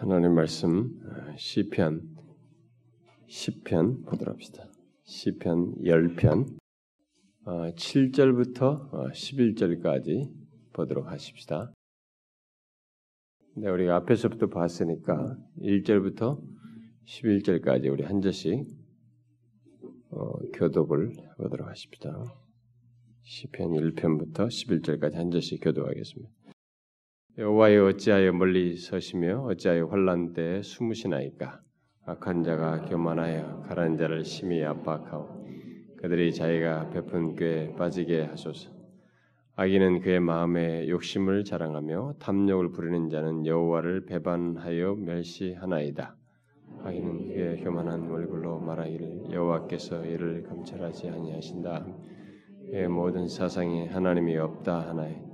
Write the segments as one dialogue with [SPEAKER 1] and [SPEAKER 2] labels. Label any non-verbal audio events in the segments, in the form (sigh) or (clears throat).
[SPEAKER 1] 하나님 말씀 시편 10편 보도록 합시다. 시편 10편 7절부터 11절까지 보도록 하십시다. 네, 우리가 앞에서부터 봤으니까 1절부터 11절까지 우리 한 절씩 어, 교독을 보도록 하십시다. 시편 1편부터 11절까지 한 절씩 교독하겠습니다. 여호와여 어찌하여 멀리 서시며 어찌하여 환란 때에 숨으시나이까? 악한 자가 교만하여 가라는 자를 심히 압박하고 그들이 자기가 베푼 꾀에 빠지게 하소서. 악인은 그의 마음에 욕심을 자랑하며 탐욕을 부리는 자는 여호와를 배반하여 멸시하나이다. 악인은 그의 교만한 얼굴로 말하기를 여호와께서 이를 감찰하지 아니하신다. 그의 모든 사상에 하나님이 없다 하나이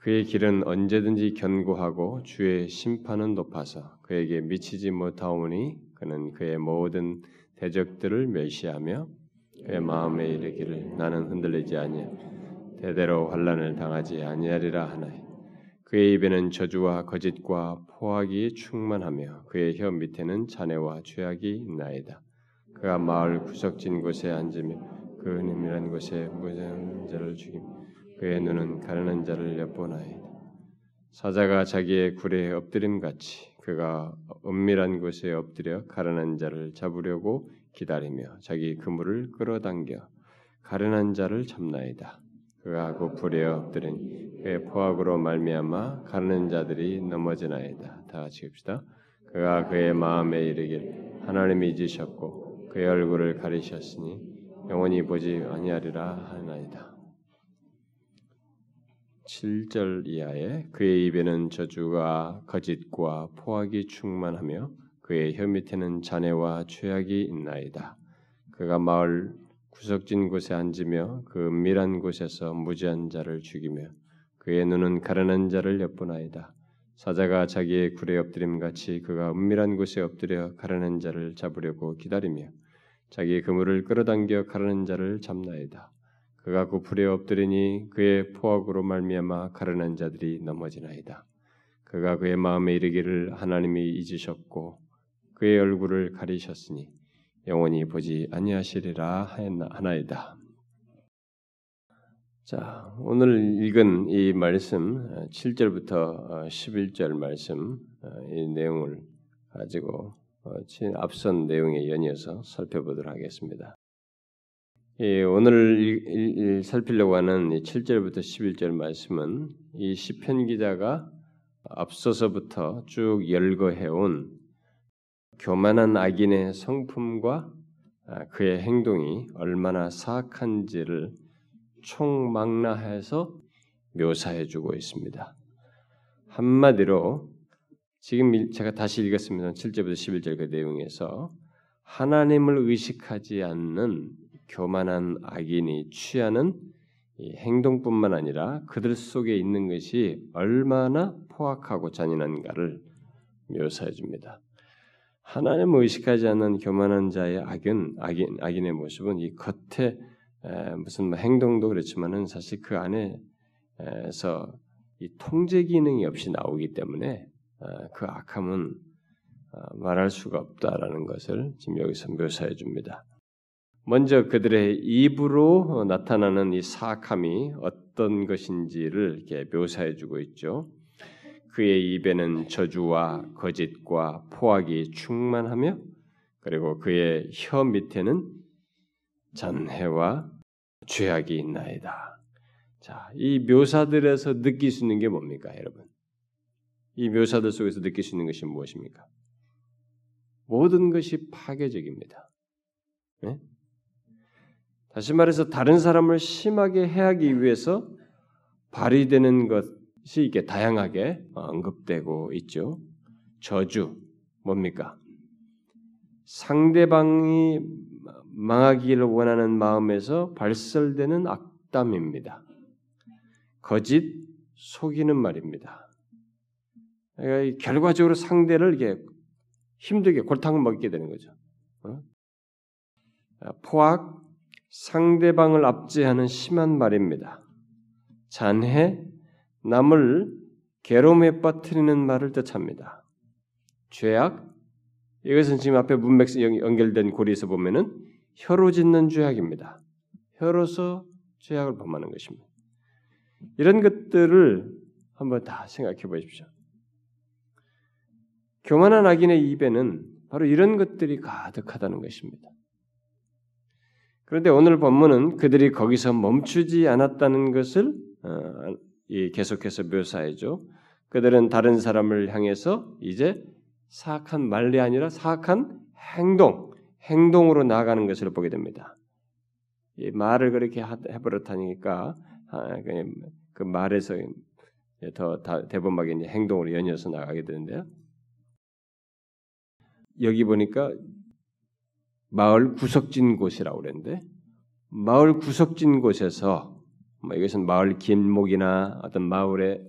[SPEAKER 1] 그의 길은 언제든지 견고하고 주의 심판은 높아서 그에게 미치지 못하오니 그는 그의 모든 대적들을 멸시하며 그의 마음에 이르기를 나는 흔들리지 아니하 대대로 환란을 당하지 아니하리라 하나이 그의 입에는 저주와 거짓과 포악이 충만하며 그의 혀 밑에는 잔해와 죄악이 있나이다. 그가 마을 구석진 곳에 앉으며 그 은밀한 곳에 자를 죽이며 그의 눈은 가르는 자를 엿보나이다. 사자가 자기의 굴에 엎드림 같이 그가 은밀한 곳에 엎드려 가르는 자를 잡으려고 기다리며 자기 그물을 끌어당겨 가르는 자를 잡나이다. 그가 그 불에 엎드린 그의 포악으로 말미암아 가르는 자들이 넘어지나이다. 다 같이 합시다. 그가 그의 마음에 이르길 하나님이 잊으셨고 그의 얼굴을 가리셨으니 영원히 보지 아니하리라 하나이다. 7절 이하에 그의 입에는 저주가 거짓과 포악이 충만하며 그의 혀 밑에는 잔해와 죄악이 있나이다. 그가 마을 구석진 곳에 앉으며 그 은밀한 곳에서 무지한 자를 죽이며 그의 눈은 가련한 자를 엿보나이다. 사자가 자기의 굴에 엎드림 같이 그가 은밀한 곳에 엎드려 가련한 자를 잡으려고 기다리며 자기 그물을 끌어당겨 가르는 자를 잡나이다. 그가 그 불에 엎드리니 그의 포악으로 말미암아 가르는 자들이 넘어지나이다. 그가 그의 마음에 이르기를 하나님이 잊으셨고 그의 얼굴을 가리셨으니 영원히 보지 아니하시리라 하나이다. 자, 오늘 읽은 이 말씀 7절부터 11절 말씀 이 내용을 가지고 앞선 내용에 연이어서 살펴보도록 하겠습니다. 예, 오늘 살피려고 하는 7절부터 11절 말씀은 이 시편 기자가 앞서서부터 쭉 열거해온 교만한 악인의 성품과 아, 그의 행동이 얼마나 사악한지를 총망라해서 묘사해주고 있습니다. 한마디로 지금 제가 다시 읽었습니다. 7절부터 11절 그 내용에서 하나님을 의식하지 않는 교만한 악인이 취하는 행동뿐만 아니라 그들 속에 있는 것이 얼마나 포악하고 잔인한가를 묘사해 줍니다. 하나님을 의식하지 않는 교만한 자의 악은 악인 악인의 모습은 이 겉에 무슨 뭐 행동도 그렇지만은 사실 그 안에서 이 통제 기능이 없이 나오기 때문에 그 악함은 어, 말할 수가 없다라는 것을 지금 여기서 묘사해 줍니다. 먼저 그들의 입으로 나타나는 이 사악함이 어떤 것인지를 이렇게 묘사해 주고 있죠. 그의 입에는 저주와 거짓과 포악이 충만하며 그리고 그의 혀 밑에는 잔해와 죄악이 있나이다. 자, 이 묘사들에서 느낄 수 있는 게 뭡니까, 여러분? 이 묘사들 속에서 느낄 수 있는 것이 무엇입니까? 모든 것이 파괴적입니다. 네? 다시 말해서 다른 사람을 심하게 해하기 위해서 발휘되는 것이 이게 다양하게 언급되고 있죠. 저주 뭡니까? 상대방이 망하기를 원하는 마음에서 발설되는 악담입니다. 거짓 속이는 말입니다. 그러니까 결과적으로 상대를 이게 힘들게 골탕을 먹게 되는 거죠. 어? 포악, 상대방을 압제하는 심한 말입니다. 잔해, 남을 괴로움에 빠뜨리는 말을 뜻합니다. 죄악 이것은 지금 앞에 문맥 연결된 고리에서 보면은 혀로 짓는 죄악입니다. 혀로서 죄악을 범하는 것입니다. 이런 것들을 한번 다 생각해 보십시오. 교만한 악인의 입에는 바로 이런 것들이 가득하다는 것입니다. 그런데 오늘 본문은 그들이 거기서 멈추지 않았다는 것을 어, 계속해서 묘사해죠. 그들은 다른 사람을 향해서 이제 사악한 말이 아니라 사악한 행동, 행동으로 나아가는 것을 보게 됩니다. 이 말을 그렇게 해버렸다니까 아, 그 말에서 더 대범하게 행동으로 연이어서 나가게 되는데요. 여기 보니까 마을 구석진 곳이라고 그랬는데 마을 구석진 곳에서 뭐 이것은 마을 길목이나 어떤 마을의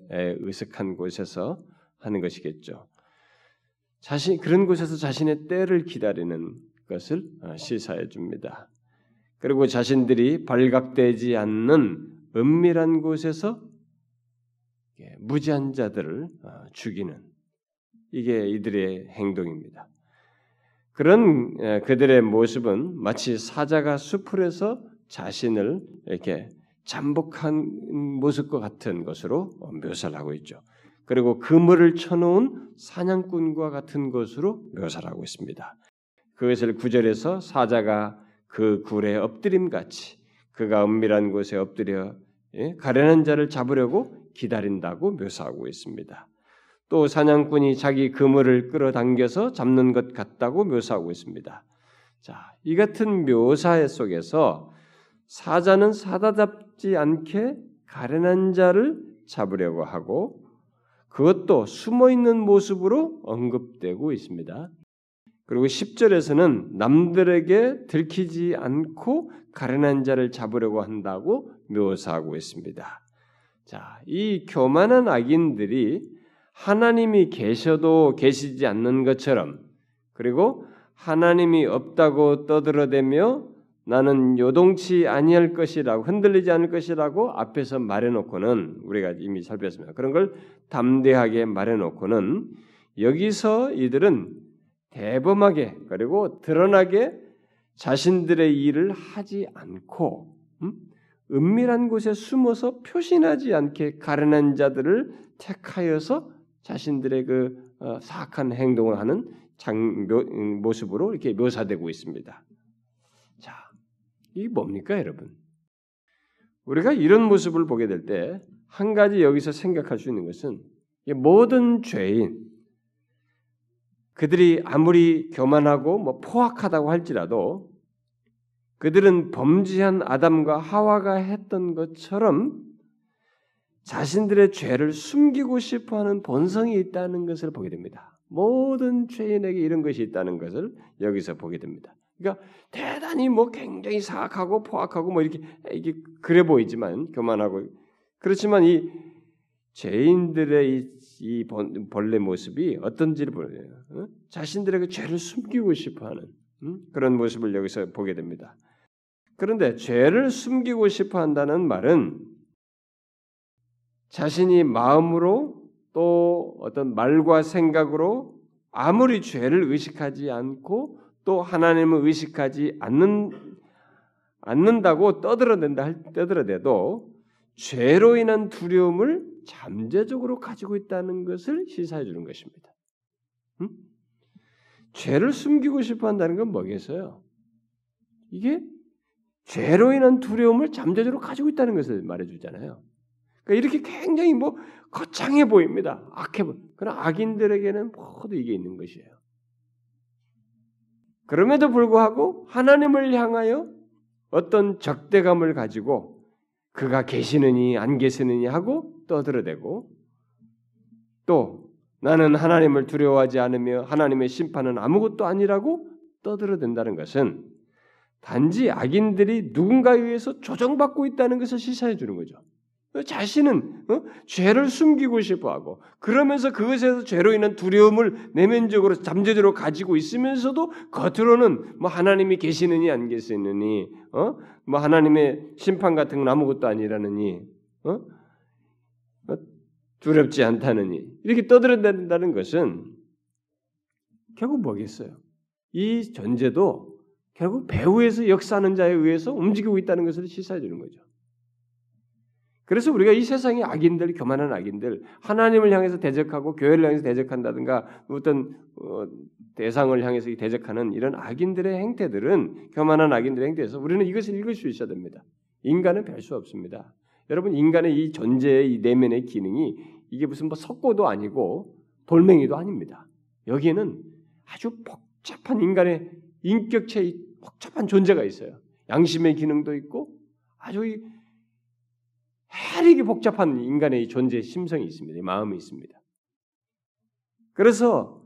[SPEAKER 1] 으슥한 곳에서 하는 것이겠죠. 자신 그런 곳에서 자신의 때를 기다리는 것을 어, 시사해 줍니다. 그리고 자신들이 발각되지 않는 은밀한 곳에서 무지한 자들을 어, 죽이는 이게 이들의 행동입니다. 그런 그들의 모습은 마치 사자가 수풀에서 자신을 이렇게 잠복한 모습과 같은 것으로 묘사를 하고 있죠. 그리고 그물을 쳐놓은 사냥꾼과 같은 것으로 묘사를 하고 있습니다. 그것을 구절에서 사자가 그 굴에 엎드림 같이 그가 은밀한 곳에 엎드려 예, 가련한 자를 잡으려고 기다린다고 묘사하고 있습니다. 또 사냥꾼이 자기 그물을 끌어당겨서 잡는 것 같다고 묘사하고 있습니다. 자, 이 같은 묘사 속에서 사자는 사다잡지 않게 가련한 자를 잡으려고 하고 그것도 숨어 있는 모습으로 언급되고 있습니다. 그리고 10절에서는 남들에게 들키지 않고 가련한 자를 잡으려고 한다고 묘사하고 있습니다. 자, 이 교만한 악인들이 하나님이 계셔도 계시지 않는 것처럼 그리고 하나님이 없다고 떠들어대며 나는 요동치 아니할 것이라고 흔들리지 않을 것이라고 앞에서 말해놓고는 우리가 이미 살폈습니다. 그런 걸 담대하게 말해놓고는 여기서 이들은 대범하게 그리고 드러나게 자신들의 일을 하지 않고 음? 은밀한 곳에 숨어서 표신하지 않게 가련한 자들을 택하여서 자신들의 그 어, 사악한 행동을 하는 장, 묘, 음, 모습으로 이렇게 묘사되고 있습니다. 자, 이게 뭡니까, 여러분? 우리가 이런 모습을 보게 될 때 한 가지 여기서 생각할 수 있는 것은 모든 죄인 그들이 아무리 교만하고 뭐 포악하다고 할지라도 그들은 범죄한 아담과 하와가 했던 것처럼 자신들의 죄를 숨기고 싶어 하는 본성이 있다는 것을 보게 됩니다. 모든 죄인에게 이런 것이 있다는 것을 여기서 보게 됩니다. 그러니까 대단히 뭐 굉장히 사악하고 포악하고 뭐 이렇게 이게 그래 보이지만 교만하고 그렇지만 이 죄인들의 이, 이 벌레 모습이 어떤지를 보여요. 어? 자신들에게 죄를 숨기고 싶어하는 음? 그런 모습을 여기서 보게 됩니다. 그런데 죄를 숨기고 싶어한다는 말은 자신이 마음으로 또 어떤 말과 생각으로 아무리 죄를 의식하지 않고 또 하나님을 의식하지 않는 않는다고 떠들어댄다 떠들어대도 죄로 인한 두려움을 잠재적으로 가지고 있다는 것을 시사해 주는 것입니다. 음? 죄를 숨기고 싶어 한다는 건 뭐겠어요? 이게 죄로 인한 두려움을 잠재적으로 가지고 있다는 것을 말해 주잖아요. 그러니까 이렇게 굉장히 뭐 거창해 보입니다. 악해 보. 그러나 악인들에게는 모두 이게 있는 것이에요. 그럼에도 불구하고 하나님을 향하여 어떤 적대감을 가지고 그가 계시느니 안 계시느니 하고 떠들어대고 또 나는 하나님을 두려워하지 않으며 하나님의 심판은 아무것도 아니라고 떠들어댄다는 것은 단지 악인들이 누군가에 의해서 조정받고 있다는 것을 시사해 주는 거죠. 자신은 어? 죄를 숨기고 싶어하고 그러면서 그것에서 죄로 인한 두려움을 내면적으로 잠재적으로 가지고 있으면서도 겉으로는 뭐 하나님이 계시느니 안 계시느니 어? 뭐 하나님의 심판 같은 건 아무것도 아니라느니 어? 어? 두렵지 않다느니 이렇게 떠들어댄다는 것은 결국 뭐겠어요? 이 존재도 결국 배후에서 역사하는 자에 의해서 움직이고 있다는 것을 시사해 주는 거죠. 그래서 우리가 이 세상의 악인들, 교만한 악인들, 하나님을 향해서 대적하고 교회를 향해서 대적한다든가 어떤 어, 대상을 향해서 대적하는 이런 악인들의 행태들은 교만한 악인들의 행태에서 우리는 이것을 읽을 수 있어야 됩니다. 인간은 별 수 없습니다. 여러분 인간의 이 존재의 이 내면의 기능이 이게 무슨 뭐 석고도 아니고 돌멩이도 아닙니다. 여기에는 아주 복잡한 인간의 인격체의 복잡한 존재가 있어요. 양심의 기능도 있고 아주 해리게 복잡한 인간의 존재의 심성이 있습니다. 마음이 있습니다. 그래서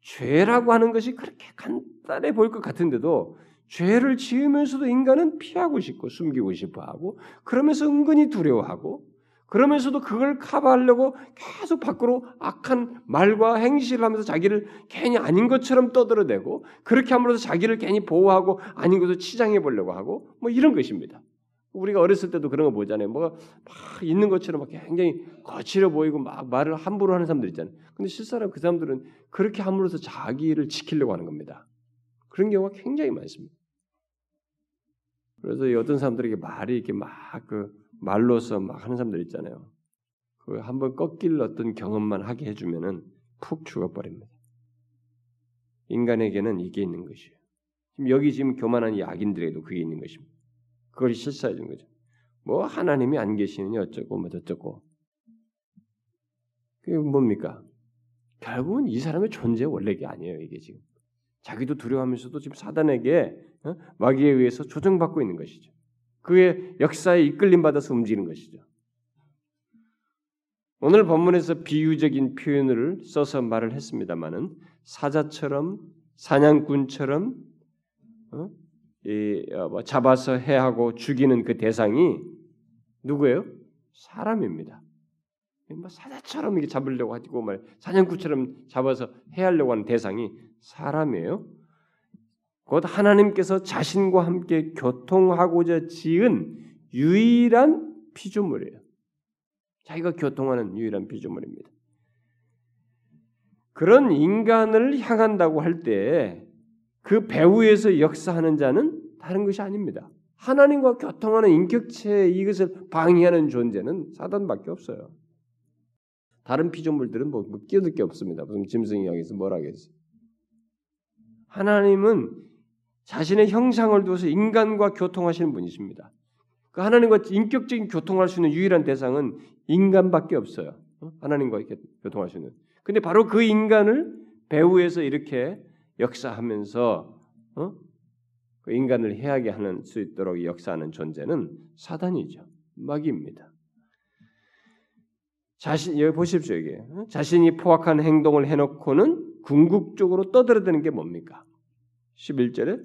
[SPEAKER 1] 죄라고 하는 것이 그렇게 간단해 보일 것 같은데도 죄를 지으면서도 인간은 피하고 싶고 숨기고 싶어 하고 그러면서 은근히 두려워하고 그러면서도 그걸 커버하려고 계속 밖으로 악한 말과 행실을 하면서 자기를 괜히 아닌 것처럼 떠들어대고 그렇게 함으로써 자기를 괜히 보호하고 아닌 것을 치장해 보려고 하고 뭐 이런 것입니다. 우리가 어렸을 때도 그런 거 보잖아요. 뭐가 막 있는 것처럼 막 굉장히 거칠어 보이고 막 말을 함부로 하는 사람들 있잖아요. 근데 실사람 그 사람들은 그렇게 함으로써 자기를 지키려고 하는 겁니다. 그런 경우가 굉장히 많습니다. 그래서 어떤 사람들에게 말이 이렇게 막 그 말로서 막 하는 사람들 있잖아요. 그 한번 꺾일 어떤 경험만 하게 해주면은 푹 죽어버립니다. 인간에게는 이게 있는 것이에요. 지금 여기 지금 교만한 이 악인들에게도 그게 있는 것입니다. 그걸 실사해 주는 거죠. 뭐 하나님이 안 계시느니 어쩌고 뭐 저쩌고. 그게 뭡니까? 결국은 이 사람의 존재 원래게 아니에요. 이게 지금 자기도 두려워하면서도 지금 사단에게 어? 마귀에 의해서 조정받고 있는 것이죠. 그의 역사에 이끌림 받아서 움직이는 것이죠. 오늘 본문에서 비유적인 표현을 써서 말을 했습니다만은 사자처럼 사냥꾼처럼 어? 어, 뭐 잡아서 해하고 죽이는 그 대상이 누구예요? 사람입니다. 뭐 사자처럼 이렇게 잡으려고 하고 말 사냥꾼처럼 잡아서 해하려고 하는 대상이 사람이에요. 곧 하나님께서 자신과 함께 교통하고자 지은 유일한 피조물이에요. 자기가 교통하는 유일한 피조물입니다. 그런 인간을 향한다고 할 때 그 배후에서 역사하는 자는 다른 것이 아닙니다. 하나님과 교통하는 인격체 이것을 방해하는 존재는 사단밖에 없어요. 다른 피조물들은 뭐, 뭐 끼어들 게 없습니다. 무슨 짐승이 여기서 뭘 하겠어? 하나님은 자신의 형상을 두어서 인간과 교통하시는 분이십니다. 그 하나님과 인격적인 교통할 수 있는 유일한 대상은 인간밖에 없어요. 어? 하나님과 이렇게 교통할 수 있는. 근데 바로 그 인간을 배후에서 이렇게 역사하면서 어? 그 인간을 해하게 하는 수 있도록 역사하는 존재는 사단이죠. 마귀입니다. 자신 여기 보십시오 이게 어? 자신이 포악한 행동을 해놓고는 궁극적으로 떠들어대는 게 뭡니까? 11절에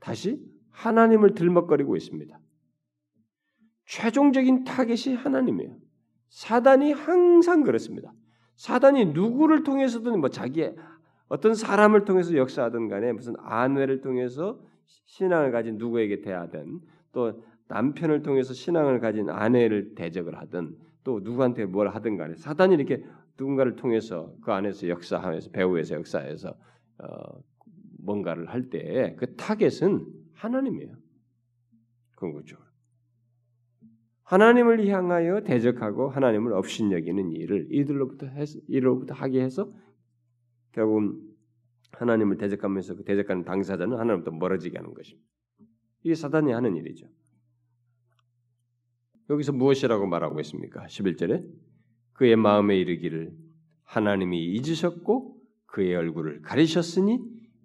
[SPEAKER 1] 다시 하나님을 들먹거리고 있습니다. 최종적인 타겟이 하나님이에요. 사단이 항상 그렇습니다. 사단이 누구를 통해서든 뭐 자기의 어떤 사람을 통해서 역사하든 간에 무슨 아내를 통해서 신앙을 가진 누구에게 대하든 또 남편을 통해서 신앙을 가진 아내를 대적을 하든 또 누구한테 뭘 하든 간에 사단이 이렇게 누군가를 통해서 그 안에서 역사하면서 배후에서 역사해서 어, 뭔가를 할 때 그 타겟은 하나님이에요. 궁극적으로. 하나님을 향하여 대적하고 하나님을 업신여기는 일을 이들로부터 해서, 이로부터 하게 해서 결국은 하나님을 대적하면서 그 대적하는 당사자는 하나님부터 멀어지게 하는 것입니다. 이게 사단이 하는 일이죠. 여기서 무엇이라고 말하고 있습니까? 11절에 그의 마음에 이르기를 하나님이 잊으셨고 그의 얼굴을 가리셨으니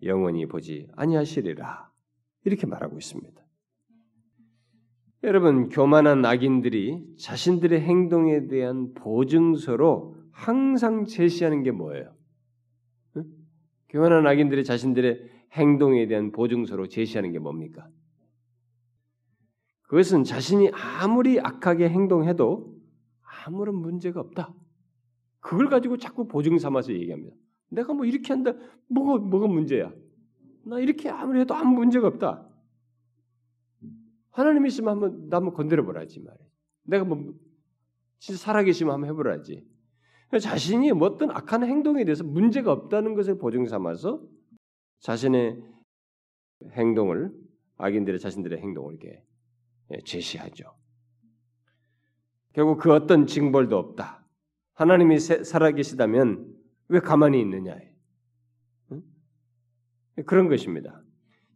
[SPEAKER 1] 영원히 보지 아니하시리라. 이렇게 말하고 있습니다. 여러분, 교만한 악인들이 자신들의 행동에 대한 보증서로 항상 제시하는 게 뭐예요? 교만한 악인들이 자신들의 행동에 대한 보증서로 제시하는 게 뭡니까? 그것은 자신이 아무리 악하게 행동해도 아무런 문제가 없다. 그걸 가지고 자꾸 보증 삼아서 얘기합니다. 내가 뭐 이렇게 한다, 뭐가, 뭐가 문제야? 나 이렇게 아무리 해도 아무 문제가 없다. 하나님 있으면 한번 나 한번 건드려 보라지 말이야. 내가 뭐 진짜 살아계시면 한번 해보라지. 자신이 뭐 어떤 악한 행동에 대해서 문제가 없다는 것을 보증 삼아서 자신의 행동을 악인들의 자신들의 행동을 이렇게 예, 제시하죠. 결국 그 어떤 징벌도 없다. 하나님이 살아계시다면 왜 가만히 있느냐? 응? 그런 것입니다.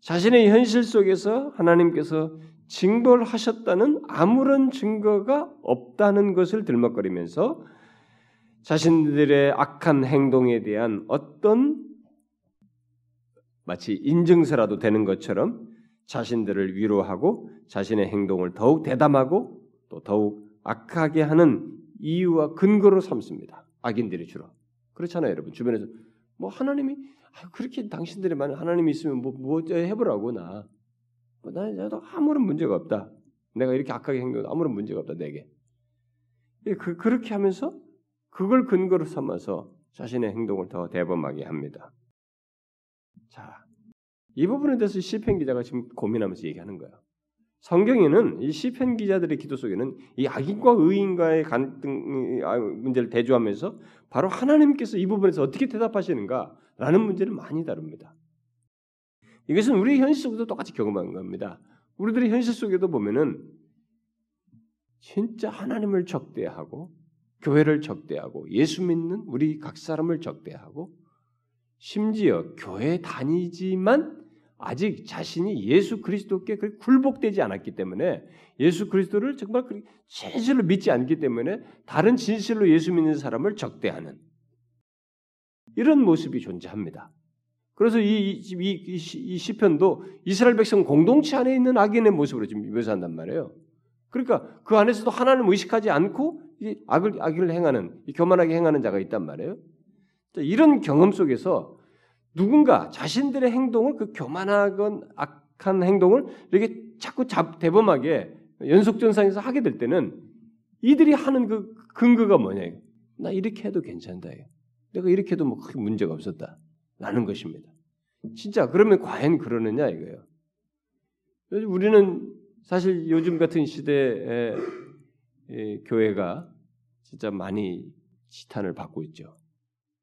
[SPEAKER 1] 자신의 현실 속에서 하나님께서 징벌하셨다는 아무런 증거가 없다는 것을 들먹거리면서 자신들의 악한 행동에 대한 어떤 마치 인증서라도 되는 것처럼 자신들을 위로하고 자신의 행동을 더욱 대담하고 또 더욱 악하게 하는 이유와 근거로 삼습니다. 악인들이 주로 그렇잖아요, 여러분. 주변에서 뭐 하나님이 그렇게 당신들이 만 하나님이 있으면 뭐, 뭐 해보라고 나. 뭐 나도 아무런 문제가 없다. 내가 이렇게 악하게 행동해도 아무런 문제가 없다 내게. 그, 그렇게 하면서 그걸 근거로 삼아서 자신의 행동을 더 대범하게 합니다. 자, 이 부분에 대해서 시편 기자가 지금 고민하면서 얘기하는 거예요. 성경에는 이 시편 기자들의 기도 속에는 이 악인과 의인과의 갈등 아, 문제를 대조하면서 바로 하나님께서 이 부분에서 어떻게 대답하시는가라는 문제를 많이 다룹니다. 이것은 우리 현실 속에도 똑같이 경험한 겁니다. 우리들의 현실 속에도 보면은 진짜 하나님을 적대하고 교회를 적대하고 예수 믿는 우리 각 사람을 적대하고 심지어 교회 다니지만 아직 자신이 예수 그리스도께 굴복되지 않았기 때문에 예수 그리스도를 정말 진실로 믿지 않기 때문에 다른 진실로 예수 믿는 사람을 적대하는 이런 모습이 존재합니다. 그래서 이, 이, 이, 이 시편도 이스라엘 백성 공동체 안에 있는 악인의 모습으로 지금 묘사한단 말이에요. 그러니까 그 안에서도 하나님을 의식하지 않고 악을 악을 행하는 교만하게 행하는 자가 있단 말이에요. 이런 경험 속에서 누군가 자신들의 행동을 그 교만하건 악한 행동을 이렇게 자꾸 잡, 대범하게 연속전상에서 하게 될 때는 이들이 하는 그 근거가 뭐냐? 나 이렇게 해도 괜찮다. 내가 이렇게 해도 뭐 크게 문제가 없었다. 라는 것입니다. 진짜 그러면 과연 그러느냐 이거예요. 우리는 사실 요즘 같은 시대에 교회가 진짜 많이 지탄을 받고 있죠.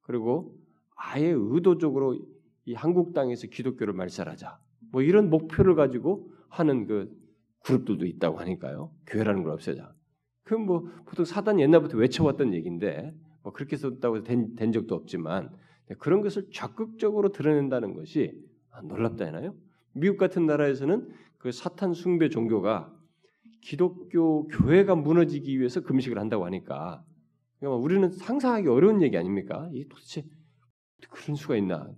[SPEAKER 1] 그리고 아예 의도적으로 이 한국 땅에서 기독교를 말살하자. 뭐 이런 목표를 가지고 하는 그 그룹들도 있다고 하니까요. 교회라는 걸 없애자. 그건 뭐 보통 사단 옛날부터 외쳐왔던 얘기인데 뭐 그렇게 썼다고 된, 된 적도 없지만 그런 것을 적극적으로 드러낸다는 것이 놀랍다잖아요. 미국 같은 나라에서는 그 사탄 숭배 종교가 기독교 교회가 무너지기 위해서 금식을 한다고 하니까 그러니까 우리는 상상하기 어려운 얘기 아닙니까? 이게 도대체 그런 수가 있나?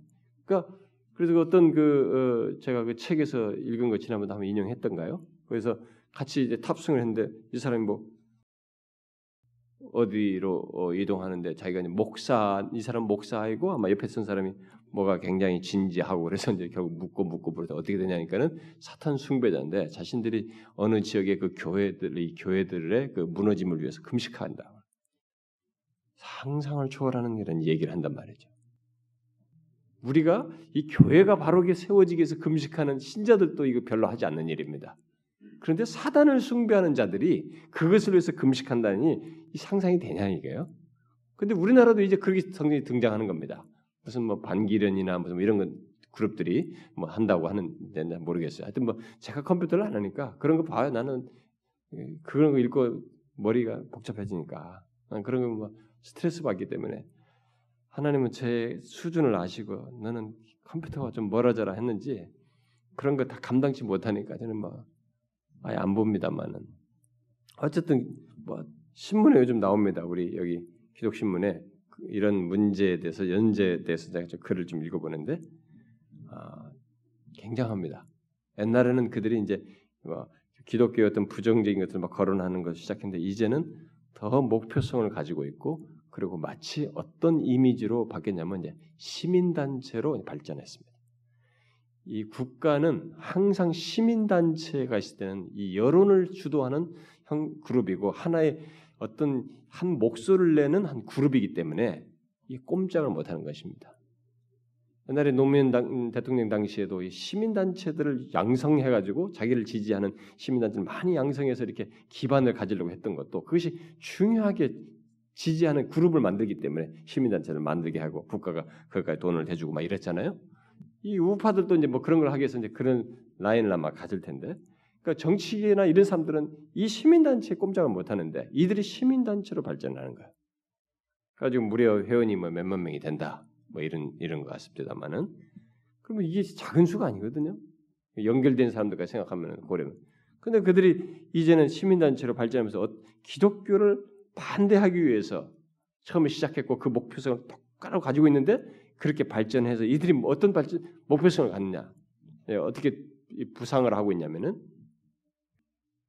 [SPEAKER 1] 그러니까 그래서 어떤 그 어, 제가 그 책에서 읽은 거 지난번에 한번 인용했던가요? 그래서 같이 이제 탑승을 했는데 이 사람이 뭐 어디로 어, 이동하는데 자기가 목사 이 사람 목사이고 아마 옆에 선 사람이 뭐가 굉장히 진지하고 그래서 이제 결국 묻고 묻고 부르다 어떻게 되냐니까는 사탄 숭배자인데 자신들이 어느 지역의 그 교회들의 교회들의 그 무너짐을 위해서 금식한다. 상상을 초월하는 이런 얘기를 한단 말이죠. 우리가 이 교회가 바로게 세워지기 위해서 금식하는 신자들도 이거 별로 하지 않는 일입니다. 그런데 사단을 숭배하는 자들이 그것을 위해서 금식한다니 상상이 되냐 이게요. 근데 우리나라도 이제 그렇게 성경이 등장하는 겁니다. 무슨 뭐 반기련이나 무슨 뭐 이런 건 그룹들이 뭐 한다고 하는데 모르겠어요. 하여튼 뭐 제가 컴퓨터를 안 하니까 그런 거 봐요. 나는 그런 거 읽고 머리가 복잡해지니까 그런 거 뭐 스트레스 받기 때문에 하나님은 제 수준을 아시고 너는 컴퓨터가 좀 멀어져라 했는지 그런 거 다 감당치 못하니까 저는 뭐 아예 안 봅니다만은 어쨌든 뭐 신문에 요즘 나옵니다. 우리 여기 기독 신문에 이런 문제에 대해서 연재에 대해서 제가 글을 좀 읽어보는데 아, 굉장합니다. 옛날에는 그들이 이제 뭐 기독교의 어떤 부정적인 것들을 막 거론하는 것을 시작했는데 이제는 더 목표성을 가지고 있고 그리고 마치 어떤 이미지로 바뀌었냐면 이제 시민단체로 발전했습니다. 이 국가는 항상 시민단체가 있을 때는 이 여론을 주도하는 형 그룹이고 하나의 어떤 한 목소리를 내는 한 그룹이기 때문에 이 꼼짝을 못하는 것입니다. 옛날에 노무현 당, 대통령 당시에도 이 시민단체들을 양성해가지고 자기를 지지하는 시민단체를 많이 양성해서 이렇게 기반을 가지려고 했던 것도 그것이 중요하게 지지하는 그룹을 만들기 때문에 시민단체를 만들게 하고 국가가 그까지 돈을 대주고 막 이랬잖아요. 이 우파들도 이제 뭐 그런 걸 하기 위해서 이제 그런 라인을 아마 가질 텐데. 그러니까 정치계나 이런 사람들은 이 시민단체에 꼼짝을 못 하는데 이들이 시민단체로 발전하는 거야. 가지고 무려 회원이 뭐 몇만 명이 된다. 뭐 이런 이런 것 같습니다만은 그러면 이게 작은 수가 아니거든요. 연결된 사람들까지 생각하면 고려면. 근데 그들이 이제는 시민단체로 발전하면서 어, 기독교를 반대하기 위해서 처음에 시작했고 그 목표성을 똑바로 가지고 있는데 그렇게 발전해서 이들이 어떤 발전 목표성을 갖느냐. 예, 어떻게 부상을 하고 있냐면은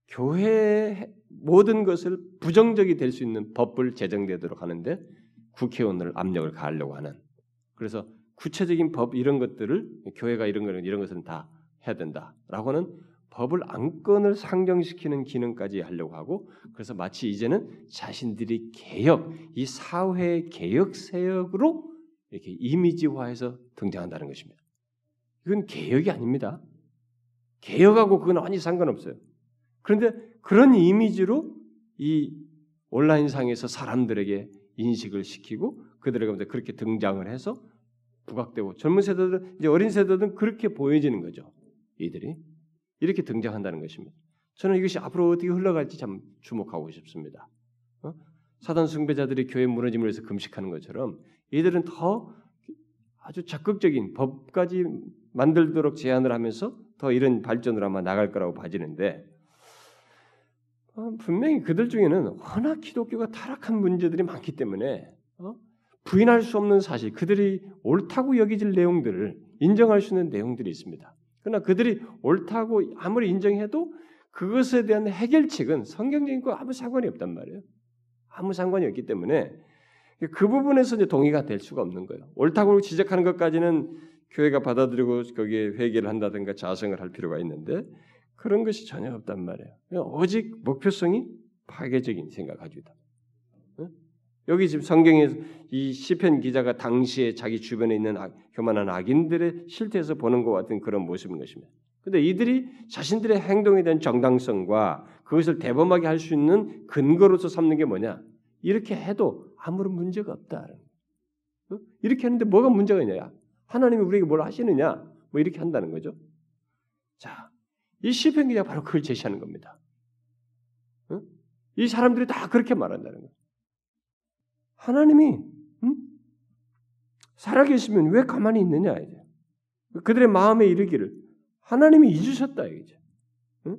[SPEAKER 1] 교회 모든 것을 부정적이 될 수 있는 법을 제정되도록 하는데 국회의원을 압력을 가하려고 하는. 그래서 구체적인 법 이런 것들을 교회가 이런 거는 이런 것은 다 해야 된다라고는 법을 안건을 상정시키는 기능까지 하려고 하고 그래서 마치 이제는 자신들이 개혁 이 사회 개혁 세력으로 이렇게 이미지화해서 등장한다는 것입니다. 이건 개혁이 아닙니다. 개혁하고 그건 아니 상관없어요. 그런데 그런 이미지로 이 온라인상에서 사람들에게 인식을 시키고 그들에게 먼저 그렇게 등장을 해서 부각되고 젊은 세대들 이제 어린 세대들은 그렇게 보여지는 거죠. 이들이 이렇게 등장한다는 것입니다. 저는 이것이 앞으로 어떻게 흘러갈지 참 주목하고 싶습니다. 어? 사단 숭배자들이 교회 무너짐을 위해서 금식하는 것처럼 이들은 더 아주 적극적인 법까지 만들도록 제안을 하면서 더 이런 발전을 아마 나갈 거라고 봐지는데 어, 분명히 그들 중에는 워낙 기독교가 타락한 문제들이 많기 때문에 어? 부인할 수 없는 사실, 그들이 옳다고 여기질 내용들을 인정할 수 있는 내용들이 있습니다. 그러나 그들이 옳다고 아무리 인정해도 그것에 대한 해결책은 성경적인 거 아무 상관이 없단 말이에요. 아무 상관이 없기 때문에 그 부분에서 이제 동의가 될 수가 없는 거예요. 옳다고 지적하는 것까지는 교회가 받아들이고 거기에 회개를 한다든가 자성을 할 필요가 있는데 그런 것이 전혀 없단 말이에요. 오직 목표성이 파괴적인 생각 가지고 있다. 여기 지금 성경에 이 시편 기자가 당시에 자기 주변에 있는 악, 교만한 악인들의 실태에서 보는 것 같은 그런 모습인 것입니다. 근데 이들이 자신들의 행동에 대한 정당성과 그것을 대범하게 할 수 있는 근거로서 삼는 게 뭐냐? 이렇게 해도 아무런 문제가 없다. 이렇게 하는데 뭐가 문제가 있냐? 하나님이 우리에게 뭘 하시느냐? 뭐 이렇게 한다는 거죠. 자, 이 시편 기자가 바로 그걸 제시하는 겁니다. 이 사람들이 다 그렇게 말한다는 거예요. 하나님이 음? 살아계시면 왜 가만히 있느냐 이제 그들의 마음에 이르기를 하나님이 잊으셨다 이제 응?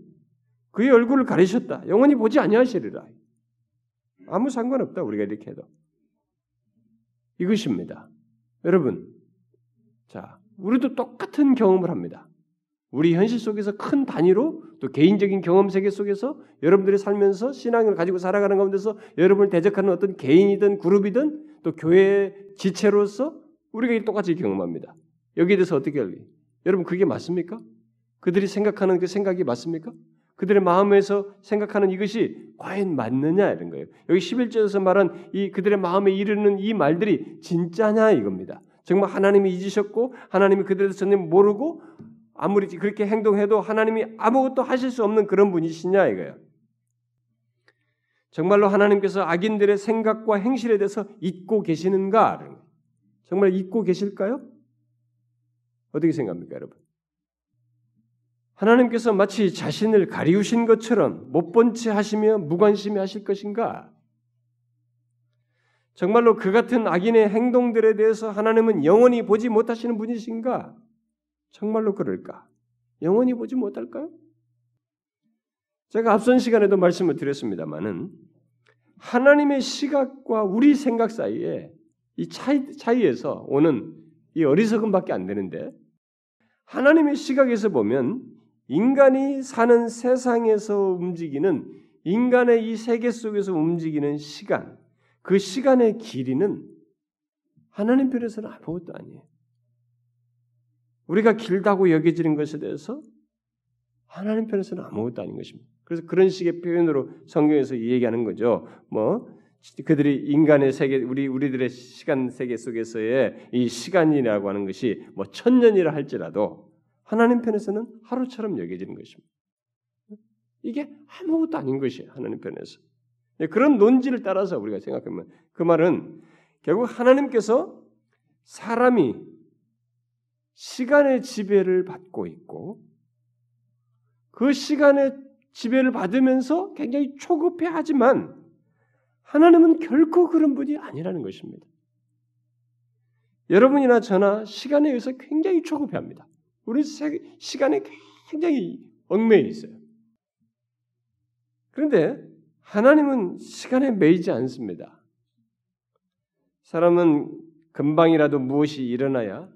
[SPEAKER 1] 그의 얼굴을 가리셨다 영원히 보지 아니하시리라 아무 상관없다 우리가 이렇게 해도 이것입니다 여러분 자 우리도 똑같은 경험을 합니다 우리 현실 속에서 큰 단위로 또 개인적인 경험 세계 속에서 여러분들이 살면서 신앙을 가지고 살아가는 가운데서 여러분을 대적하는 어떤 개인이든 그룹이든 또 교회의 지체로서 우리가 똑같이 경험합니다. 여기에 대해서 어떻게 할래? 여러분 그게 맞습니까? 그들이 생각하는 그 생각이 맞습니까? 그들의 마음에서 생각하는 이것이 과연 맞느냐 이런 거예요. 여기 11절에서 말한 이 그들의 마음에 이르는 이 말들이 진짜냐 이겁니다. 정말 하나님이 잊으셨고 하나님이 그들에 대해서 전혀 모르고 아무리 그렇게 행동해도 하나님이 아무것도 하실 수 없는 그런 분이시냐 이거예요. 정말로 하나님께서 악인들의 생각과 행실에 대해서 잊고 계시는가? 정말 잊고 계실까요? 어떻게 생각합니까, 여러분? 하나님께서 마치 자신을 가리우신 것처럼 못 본 채 하시며 무관심해 하실 것인가? 정말로 그 같은 악인의 행동들에 대해서 하나님은 영원히 보지 못하시는 분이신가? 정말로 그럴까? 영원히 보지 못할까요? 제가 앞선 시간에도 말씀을 드렸습니다만은 하나님의 시각과 우리 생각 사이에 이 차이, 차이에서 오는 이 어리석음밖에 안 되는데 하나님의 시각에서 보면 인간이 사는 세상에서 움직이는 인간의 이 세계 속에서 움직이는 시간, 그 시간의 길이는 하나님 편에서는 아무것도 아니에요. 우리가 길다고 여겨지는 것에 대해서 하나님 편에서는 아무것도 아닌 것입니다. 그래서 그런 식의 표현으로 성경에서 얘기하는 거죠. 뭐 그들이 인간의 세계, 우리 우리들의 시간 세계 속에서의 이 시간이라고 하는 것이 뭐 천년이라 할지라도 하나님 편에서는 하루처럼 여겨지는 것입니다. 이게 아무것도 아닌 것이에요. 하나님 편에서. 네, 그런 논지를 따라서 우리가 생각하면 그 말은 결국 하나님께서 사람이 시간의 지배를 받고 있고 그 시간의 지배를 받으면서 굉장히 초급해 하지만 하나님은 결코 그런 분이 아니라는 것입니다. 여러분이나 저나 시간에 의해서 굉장히 초급해 합니다. 우리 시간에 굉장히 얽매여 있어요. 그런데 하나님은 시간에 매이지 않습니다. 사람은 금방이라도 무엇이 일어나야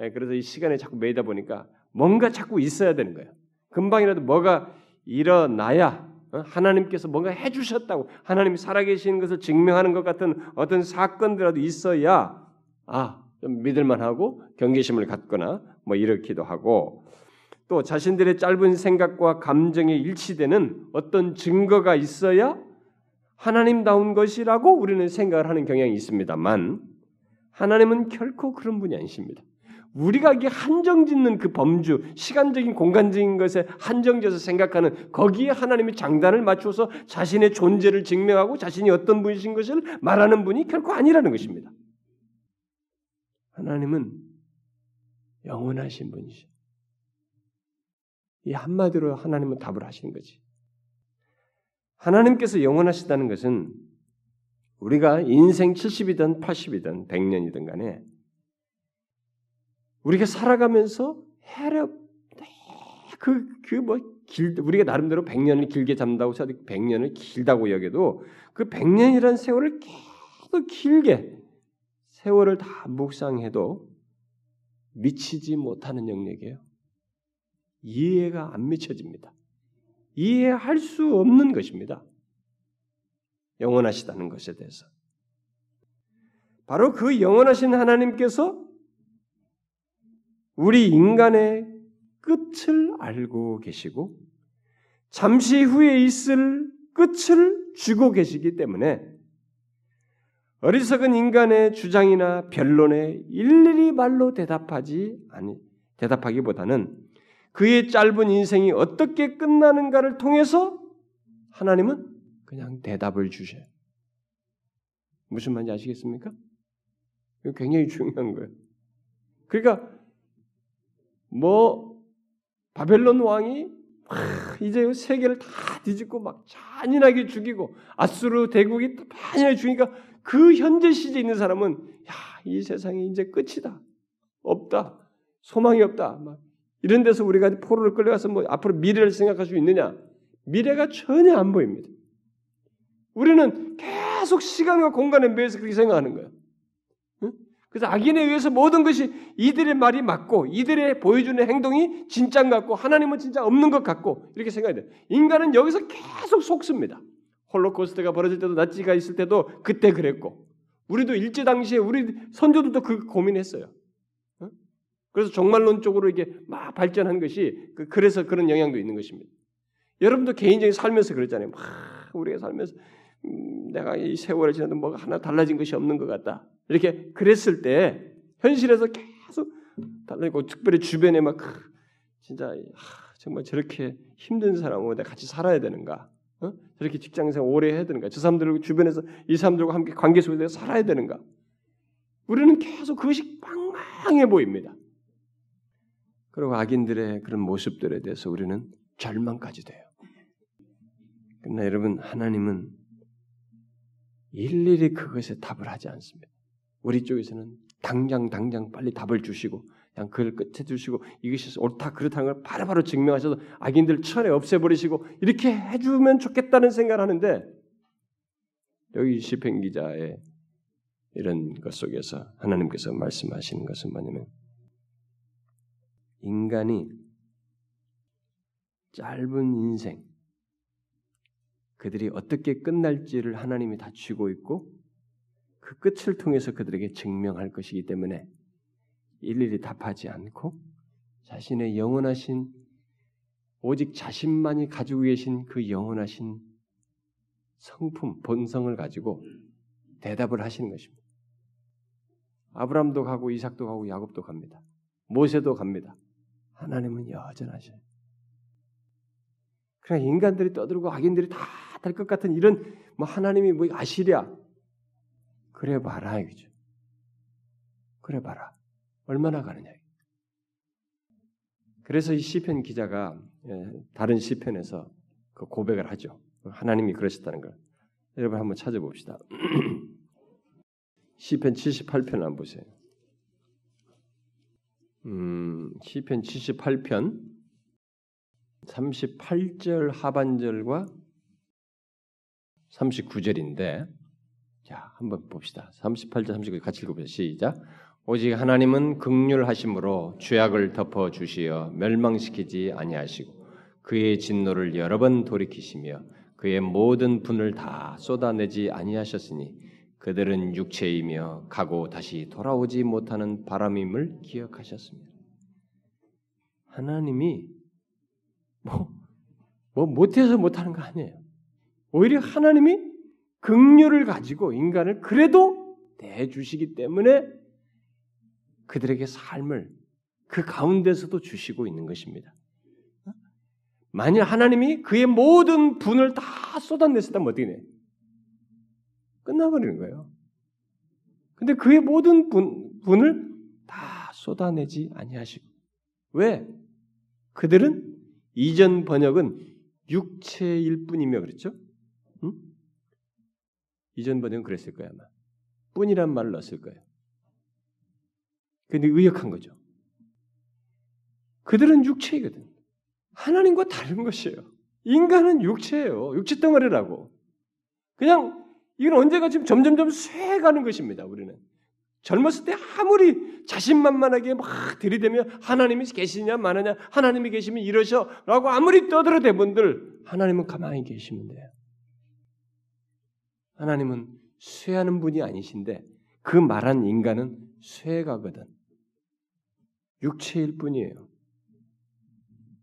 [SPEAKER 1] 예, 그래서 이 시간에 자꾸 매이다 보니까 뭔가 자꾸 있어야 되는 거예요. 금방이라도 뭐가 일어나야 어, 하나님께서 뭔가 해주셨다고 하나님이 살아계신 것을 증명하는 것 같은 어떤 사건들라도 있어야 아, 좀 믿을만하고 경계심을 갖거나 뭐 이렇기도 하고 또 자신들의 짧은 생각과 감정에 일치되는 어떤 증거가 있어야 하나님다운 것이라고 우리는 생각을 하는 경향이 있습니다만 하나님은 결코 그런 분이 아니십니다. 우리가 이게 한정짓는 그 범주, 시간적인 공간적인 것에 한정져서 생각하는 거기에 하나님이 장단을 맞춰서 자신의 존재를 증명하고 자신이 어떤 분이신 것을 말하는 분이 결코 아니라는 것입니다. 하나님은 영원하신 분이죠. 이 한마디로 하나님은 답을 하시는 거지. 하나님께서 영원하시다는 것은 우리가 인생 70이든 80이든 100년이든 간에 우리가 살아가면서 해롭 그그 뭐 길 우리가 나름대로 100년을 길게 잡는다고 해서 100년을 길다고 여겨도 그 100년이라는 세월을 계속 길게 세월을 다 묵상해도 미치지 못하는 영역이에요. 이해가 안 미쳐집니다. 이해할 수 없는 것입니다. 영원하시다는 것에 대해서. 바로 그 영원하신 하나님께서 우리 인간의 끝을 알고 계시고 잠시 후에 있을 끝을 쥐고 계시기 때문에 어리석은 인간의 주장이나 변론에 일일이 말로 대답하지 아니 대답하기보다는 그의 짧은 인생이 어떻게 끝나는가를 통해서 하나님은 그냥 대답을 주셔요. 무슨 말인지 아시겠습니까? 이거 굉장히 중요한 거예요. 그러니까 뭐 바벨론 왕이 이제 세계를 다 뒤집고 막 잔인하게 죽이고 아수르 대국이 잔인하게 죽이니까 그 현재 시제에 있는 사람은 야, 이 세상이 이제 끝이다. 없다. 소망이 없다. 막 이런 데서 우리가 포로를 끌려가서 뭐 앞으로 미래를 생각할 수 있느냐? 미래가 전혀 안 보입니다. 우리는 계속 시간과 공간에 매여서 그렇게 생각하는 거예요. 그래서 악인에 의해서 모든 것이 이들의 말이 맞고 이들의 보여주는 행동이 것 같고 하나님은 진짜 없는 것 같고 이렇게 생각해야 돼요. 인간은 여기서 계속 속습니다. 홀로코스트가 벌어질 때도 나치가 있을 때도 그때 그랬고 우리도 일제 당시에 우리 선조들도 그 고민했어요. 그래서 종말론 쪽으로 이게 막 발전한 것이 그 그래서 그런 영향도 있는 것입니다. 여러분도 개인적인 살면서 그랬잖아요. 막 우리가 살면서 음, 내가 이 세월을 지나도 뭐가 하나 달라진 것이 없는 것 같다. 이렇게 그랬을 때 현실에서 계속 달라지고 특별히 주변에 막 진짜 하, 정말 저렇게 힘든 사람하고 같이 살아야 되는가? 어? 저렇게 직장생활 오래 해야 되는가? 저 사람들 주변에서 이 사람들과 함께 관계 속에서 살아야 되는가? 우리는 계속 그것이 빵망해 보입니다. 그리고 악인들의 그런 모습들에 대해서 우리는 절망까지 돼요. 그러나 여러분 하나님은 일일이 그것에 답을 하지 않습니다. 우리 쪽에서는 당장 당장 빨리 답을 주시고 그냥 그걸 끝에 두시고 이것이 옳다 그렇다는 걸 바로바로 증명하셔서 악인들 천에 없애버리시고 이렇게 해주면 좋겠다는 생각을 하는데 여기 시편 기자의 이런 것 속에서 하나님께서 말씀하시는 것은 뭐냐면 인간이 짧은 인생 그들이 어떻게 끝날지를 하나님이 다 쥐고 있고 그 끝을 통해서 그들에게 증명할 것이기 때문에 일일이 답하지 않고 자신의 영원하신 오직 자신만이 가지고 계신 그 영원하신 성품, 본성을 가지고 대답을 하시는 것입니다. 아브람도 가고 이삭도 가고 야곱도 갑니다. 모세도 갑니다. 하나님은 여전하셔요. 그냥 인간들이 떠들고 악인들이 다 될 것 같은 이런 뭐 하나님이 뭐 아시랴 그래 봐라 이거죠. 그래 봐라 얼마나 가느냐. 그래서 이 시편 기자가 예, 다른 시편에서 그 고백을 하죠. 하나님이 그러셨다는 걸. 여러분 한번 찾아봅시다. (clears throat) 시편 78편 한번 보세요. 음, 시편 78편 38절 하반절과 39절인데 자, 한번 봅시다. 38절 39절 같이 읽어 보세요. 시작. 오직 하나님은 극률하심으로 죄악을 덮어 주시어 멸망시키지 아니하시고 그의 진노를 여러 번 돌이키시며 그의 모든 분을 다 쏟아내지 아니하셨으니 그들은 육체이며 가고 다시 돌아오지 못하는 바람임을 기억하셨습니다. 하나님이 뭐, 뭐 못해서 못하는 거 아니에요. 오히려 하나님이 긍휼을 가지고 인간을 그래도 대주시기 때문에 그들에게 삶을 그 가운데서도 주시고 있는 것입니다. 만일 하나님이 그의 모든 분을 다 쏟아냈었다면 어떻게 돼? 끝나버리는 거예요. 근데 그의 모든 분, 분을 다 쏟아내지 아니하시고 왜? 그들은 이전 번역은 육체일 뿐이며 그랬죠? 응? 이전 번역은 그랬을 거야 아마. 뿐이란 말을 넣었을 거예요. 근데 의역한 거죠. 그들은 육체이거든. 하나님과 다른 것이에요. 인간은 육체예요. 육체 덩어리라고. 그냥 이건 언제가 지금 점점점 쇠가는 것입니다. 우리는 젊었을 때 아무리 자신만만하게 막 들이대며 하나님이 계시냐 마느냐 하나님이 계시면 이러셔라고 아무리 떠들어대 분들 하나님은 가만히 계시면 돼요. 하나님은 쇠하는 분이 아니신데 그 말한 인간은 쇠가거든. 육체일 뿐이에요.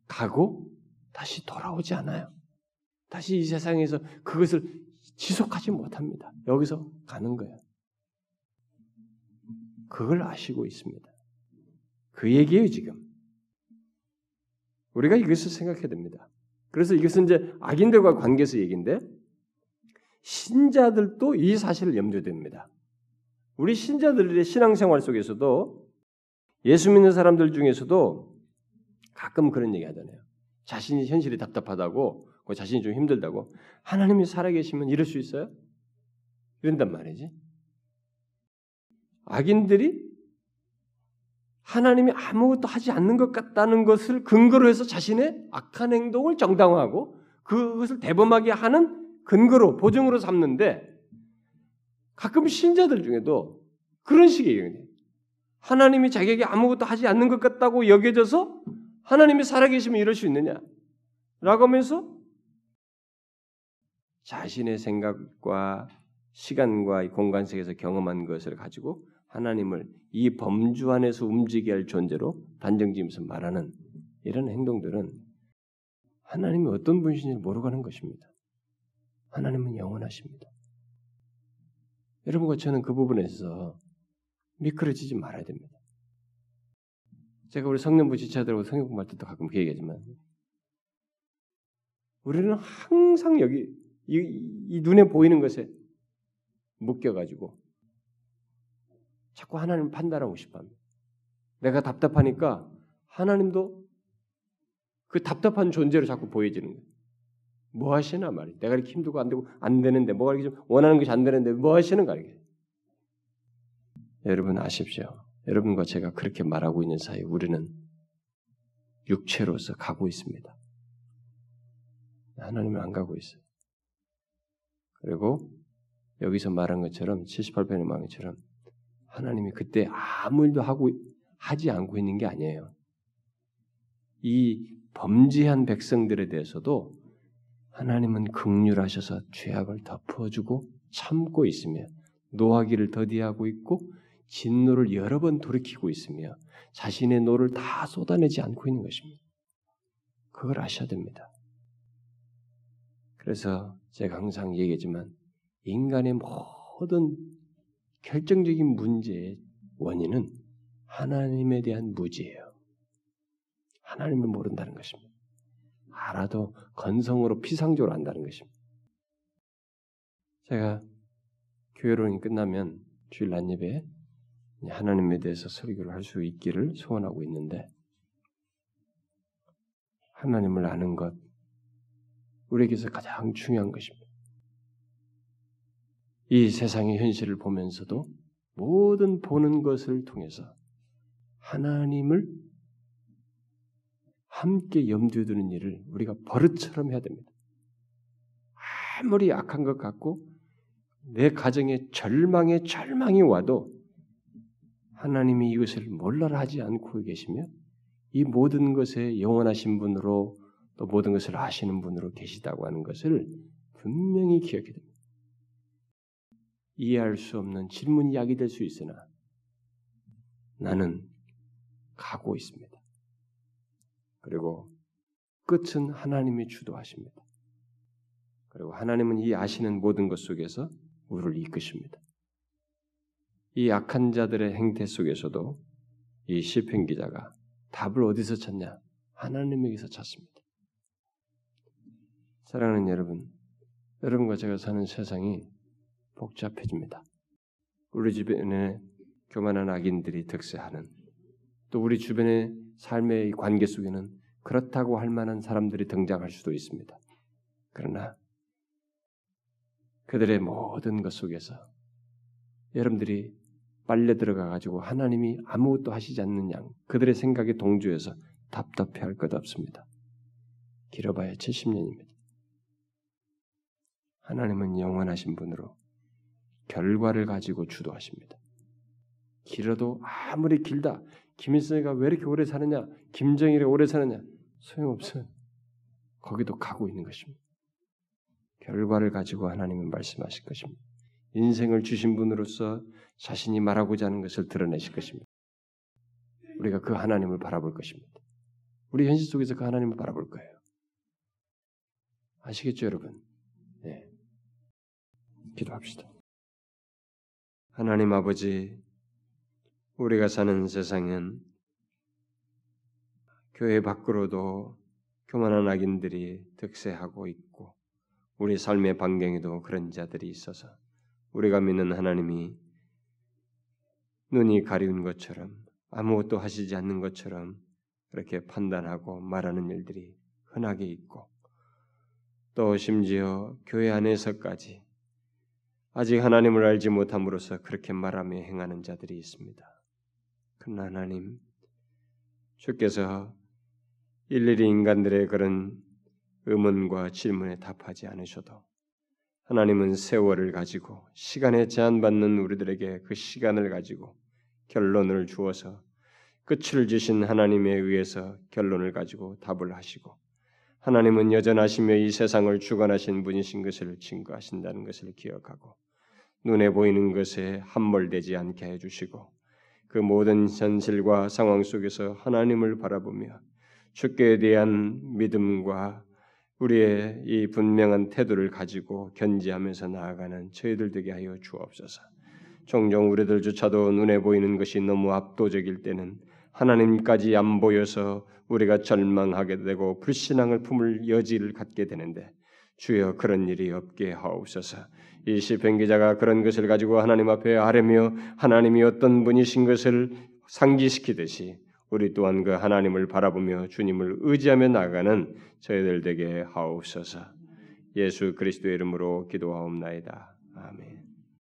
[SPEAKER 1] 가고 다시 돌아오지 않아요. 다시 이 세상에서 그것을 지속하지 못합니다. 여기서 가는 거예요. 그걸 아시고 있습니다. 그 얘기예요, 지금. 우리가 이것을 생각해야 됩니다. 그래서 이것은 이제 악인들과 관계에서 얘기인데 신자들도 이 사실을 염두에 둡니다. 우리 신자들의 신앙생활 속에서도 예수 믿는 사람들 중에서도 가끔 그런 얘기 하잖아요. 자신이 현실이 답답하다고, 자신이 좀 힘들다고, 하나님이 살아계시면 이럴 수 있어요? 이런단 말이지. 악인들이 하나님이 아무것도 하지 않는 것 같다는 것을 근거로 해서 자신의 악한 행동을 정당화하고 그것을 대범하게 하는 근거로 보증으로 삼는데 가끔 신자들 중에도 그런 식의 얘기예요. 하나님이 자기에게 아무것도 하지 않는 것 같다고 여겨져서 하나님이 살아계시면 이럴 수 있느냐? 라고 하면서 자신의 생각과 시간과 공간 속에서 경험한 것을 가지고 하나님을 이 범주 안에서 움직여야 할 존재로 단정지으면서 말하는 이런 행동들은 하나님이 어떤 분이신지 모르고 하는 것입니다. 하나님은 영원하십니다. 여러분과 저는 그 부분에서 미끄러지지 말아야 됩니다. 제가 우리 성년부 지체들하고 성경 공부할 때도 가끔 그 얘기하지만 우리는 항상 여기 이, 이 눈에 보이는 것에 묶여가지고 자꾸 하나님 판단하고 싶어합니다. 내가 답답하니까 하나님도 그 답답한 존재로 자꾸 보여지는 거예요. 뭐 하시나 말이에요. 내가 이렇게 힘들고 안 되고 안 되는데 뭐가 이렇게 좀 원하는 것이 안 되는데 뭐 하시는가 이게. 여러분 아십시오. 여러분과 제가 그렇게 말하고 있는 사이 우리는 육체로서 가고 있습니다. 하나님은 안 가고 있어요. 그리고 여기서 말한 것처럼 78편의 망처럼 하나님이 그때 아무 일도 하고 하지 않고 있는 게 아니에요. 이 범죄한 백성들에 대해서도 하나님은 긍휼하셔서 죄악을 덮어주고 참고 있으며 노하기를 더디하고 있고 진노를 여러 번 돌이키고 있으며 자신의 노를 다 쏟아내지 않고 있는 것입니다. 그걸 아셔야 됩니다. 그래서 제가 항상 얘기하지만 인간의 모든 결정적인 문제의 원인은 하나님에 대한 무지예요. 하나님을 모른다는 것입니다. 알아도 건성으로 피상적으로 안다는 것입니다. 제가 교회론이 끝나면 주일 난예배 하나님에 대해서 설교를 할 수 있기를 소원하고 있는데 하나님을 아는 것 우리에게서 가장 중요한 것입니다. 이 세상의 현실을 보면서도 모든 보는 것을 통해서 하나님을 함께 염두에 두는 일을 우리가 버릇처럼 해야 됩니다. 아무리 악한 것 같고 내 가정에 절망의 절망이 와도 하나님이 이것을 몰라라 하지 않고 계시며 이 모든 것에 영원하신 분으로 또 모든 것을 아시는 분으로 계시다고 하는 것을 분명히 기억해야 됩니다. 이해할 수 없는 질문이 약이 될 수 있으나 나는 가고 있습니다. 그리고 끝은 하나님이 주도하십니다. 그리고 하나님은 이 아시는 모든 것 속에서 우리를 이끄십니다. 이 악한 자들의 행태 속에서도 이 시편 기자가 답을 어디서 찾냐? 하나님에게서 찾습니다. 사랑하는 여러분, 여러분과 제가 사는 세상이 복잡해집니다. 우리 주변에 교만한 악인들이 득세하는 또 우리 주변의 삶의 관계 속에는 그렇다고 할 만한 사람들이 등장할 수도 있습니다. 그러나 그들의 모든 것 속에서 여러분들이 빨려 들어가 가지고 하나님이 아무것도 하시지 않는 양 그들의 생각에 동조해서 답답해할 것 없습니다. 길어봐야 70년입니다. 하나님은 영원하신 분으로 결과를 가지고 주도하십니다. 길어도 아무리 길다. 김일성이가 왜 이렇게 오래 사느냐? 김정일이 오래 사느냐? 소용없어요. 거기도 가고 있는 것입니다. 결과를 가지고 하나님은 말씀하실 것입니다. 인생을 주신 분으로서 자신이 말하고자 하는 것을 드러내실 것입니다. 우리가 그 하나님을 바라볼 것입니다. 우리 현실 속에서 그 하나님을 바라볼 거예요. 아시겠죠, 여러분? 네. 기도합시다. 하나님 아버지, 우리가 사는 세상은 교회 밖으로도 교만한 악인들이 득세하고 있고 우리 삶의 반경에도 그런 자들이 있어서 우리가 믿는 하나님이 눈이 가리운 것처럼 아무것도 하시지 않는 것처럼 그렇게 판단하고 말하는 일들이 흔하게 있고 또 심지어 교회 안에서까지 아직 하나님을 알지 못함으로써 그렇게 말하며 행하는 자들이 있습니다. 그러나 하나님, 주께서 일일이 인간들의 그런 의문과 질문에 답하지 않으셔도 하나님은 세월을 가지고 시간에 제한받는 우리들에게 그 시간을 가지고 결론을 주어서 끝을 주신 하나님에 의해서 결론을 가지고 답을 하시고 하나님은 여전하시며 이 세상을 주관하신 분이신 것을 증거하신다는 것을 기억하고 눈에 보이는 것에 함몰되지 않게 해주시고 그 모든 현실과 상황 속에서 하나님을 바라보며 주께 대한 믿음과 우리의 이 분명한 태도를 가지고 견지하면서 나아가는 저희들 되게 하여 주옵소서. 종종 우리들조차도 눈에 보이는 것이 너무 압도적일 때는 하나님까지 안 보여서 우리가 절망하게 되고 불신앙을 품을 여지를 갖게 되는데 주여 그런 일이 없게 하옵소서. 이 시편 기자가 그런 것을 가지고 하나님 앞에 아뢰며 하나님이 어떤 분이신 것을 상기시키듯이 우리 또한 그 하나님을 바라보며 주님을 의지하며 나가는 저희들 되게 하옵소서. 예수 그리스도의 이름으로 기도하옵나이다. 아멘.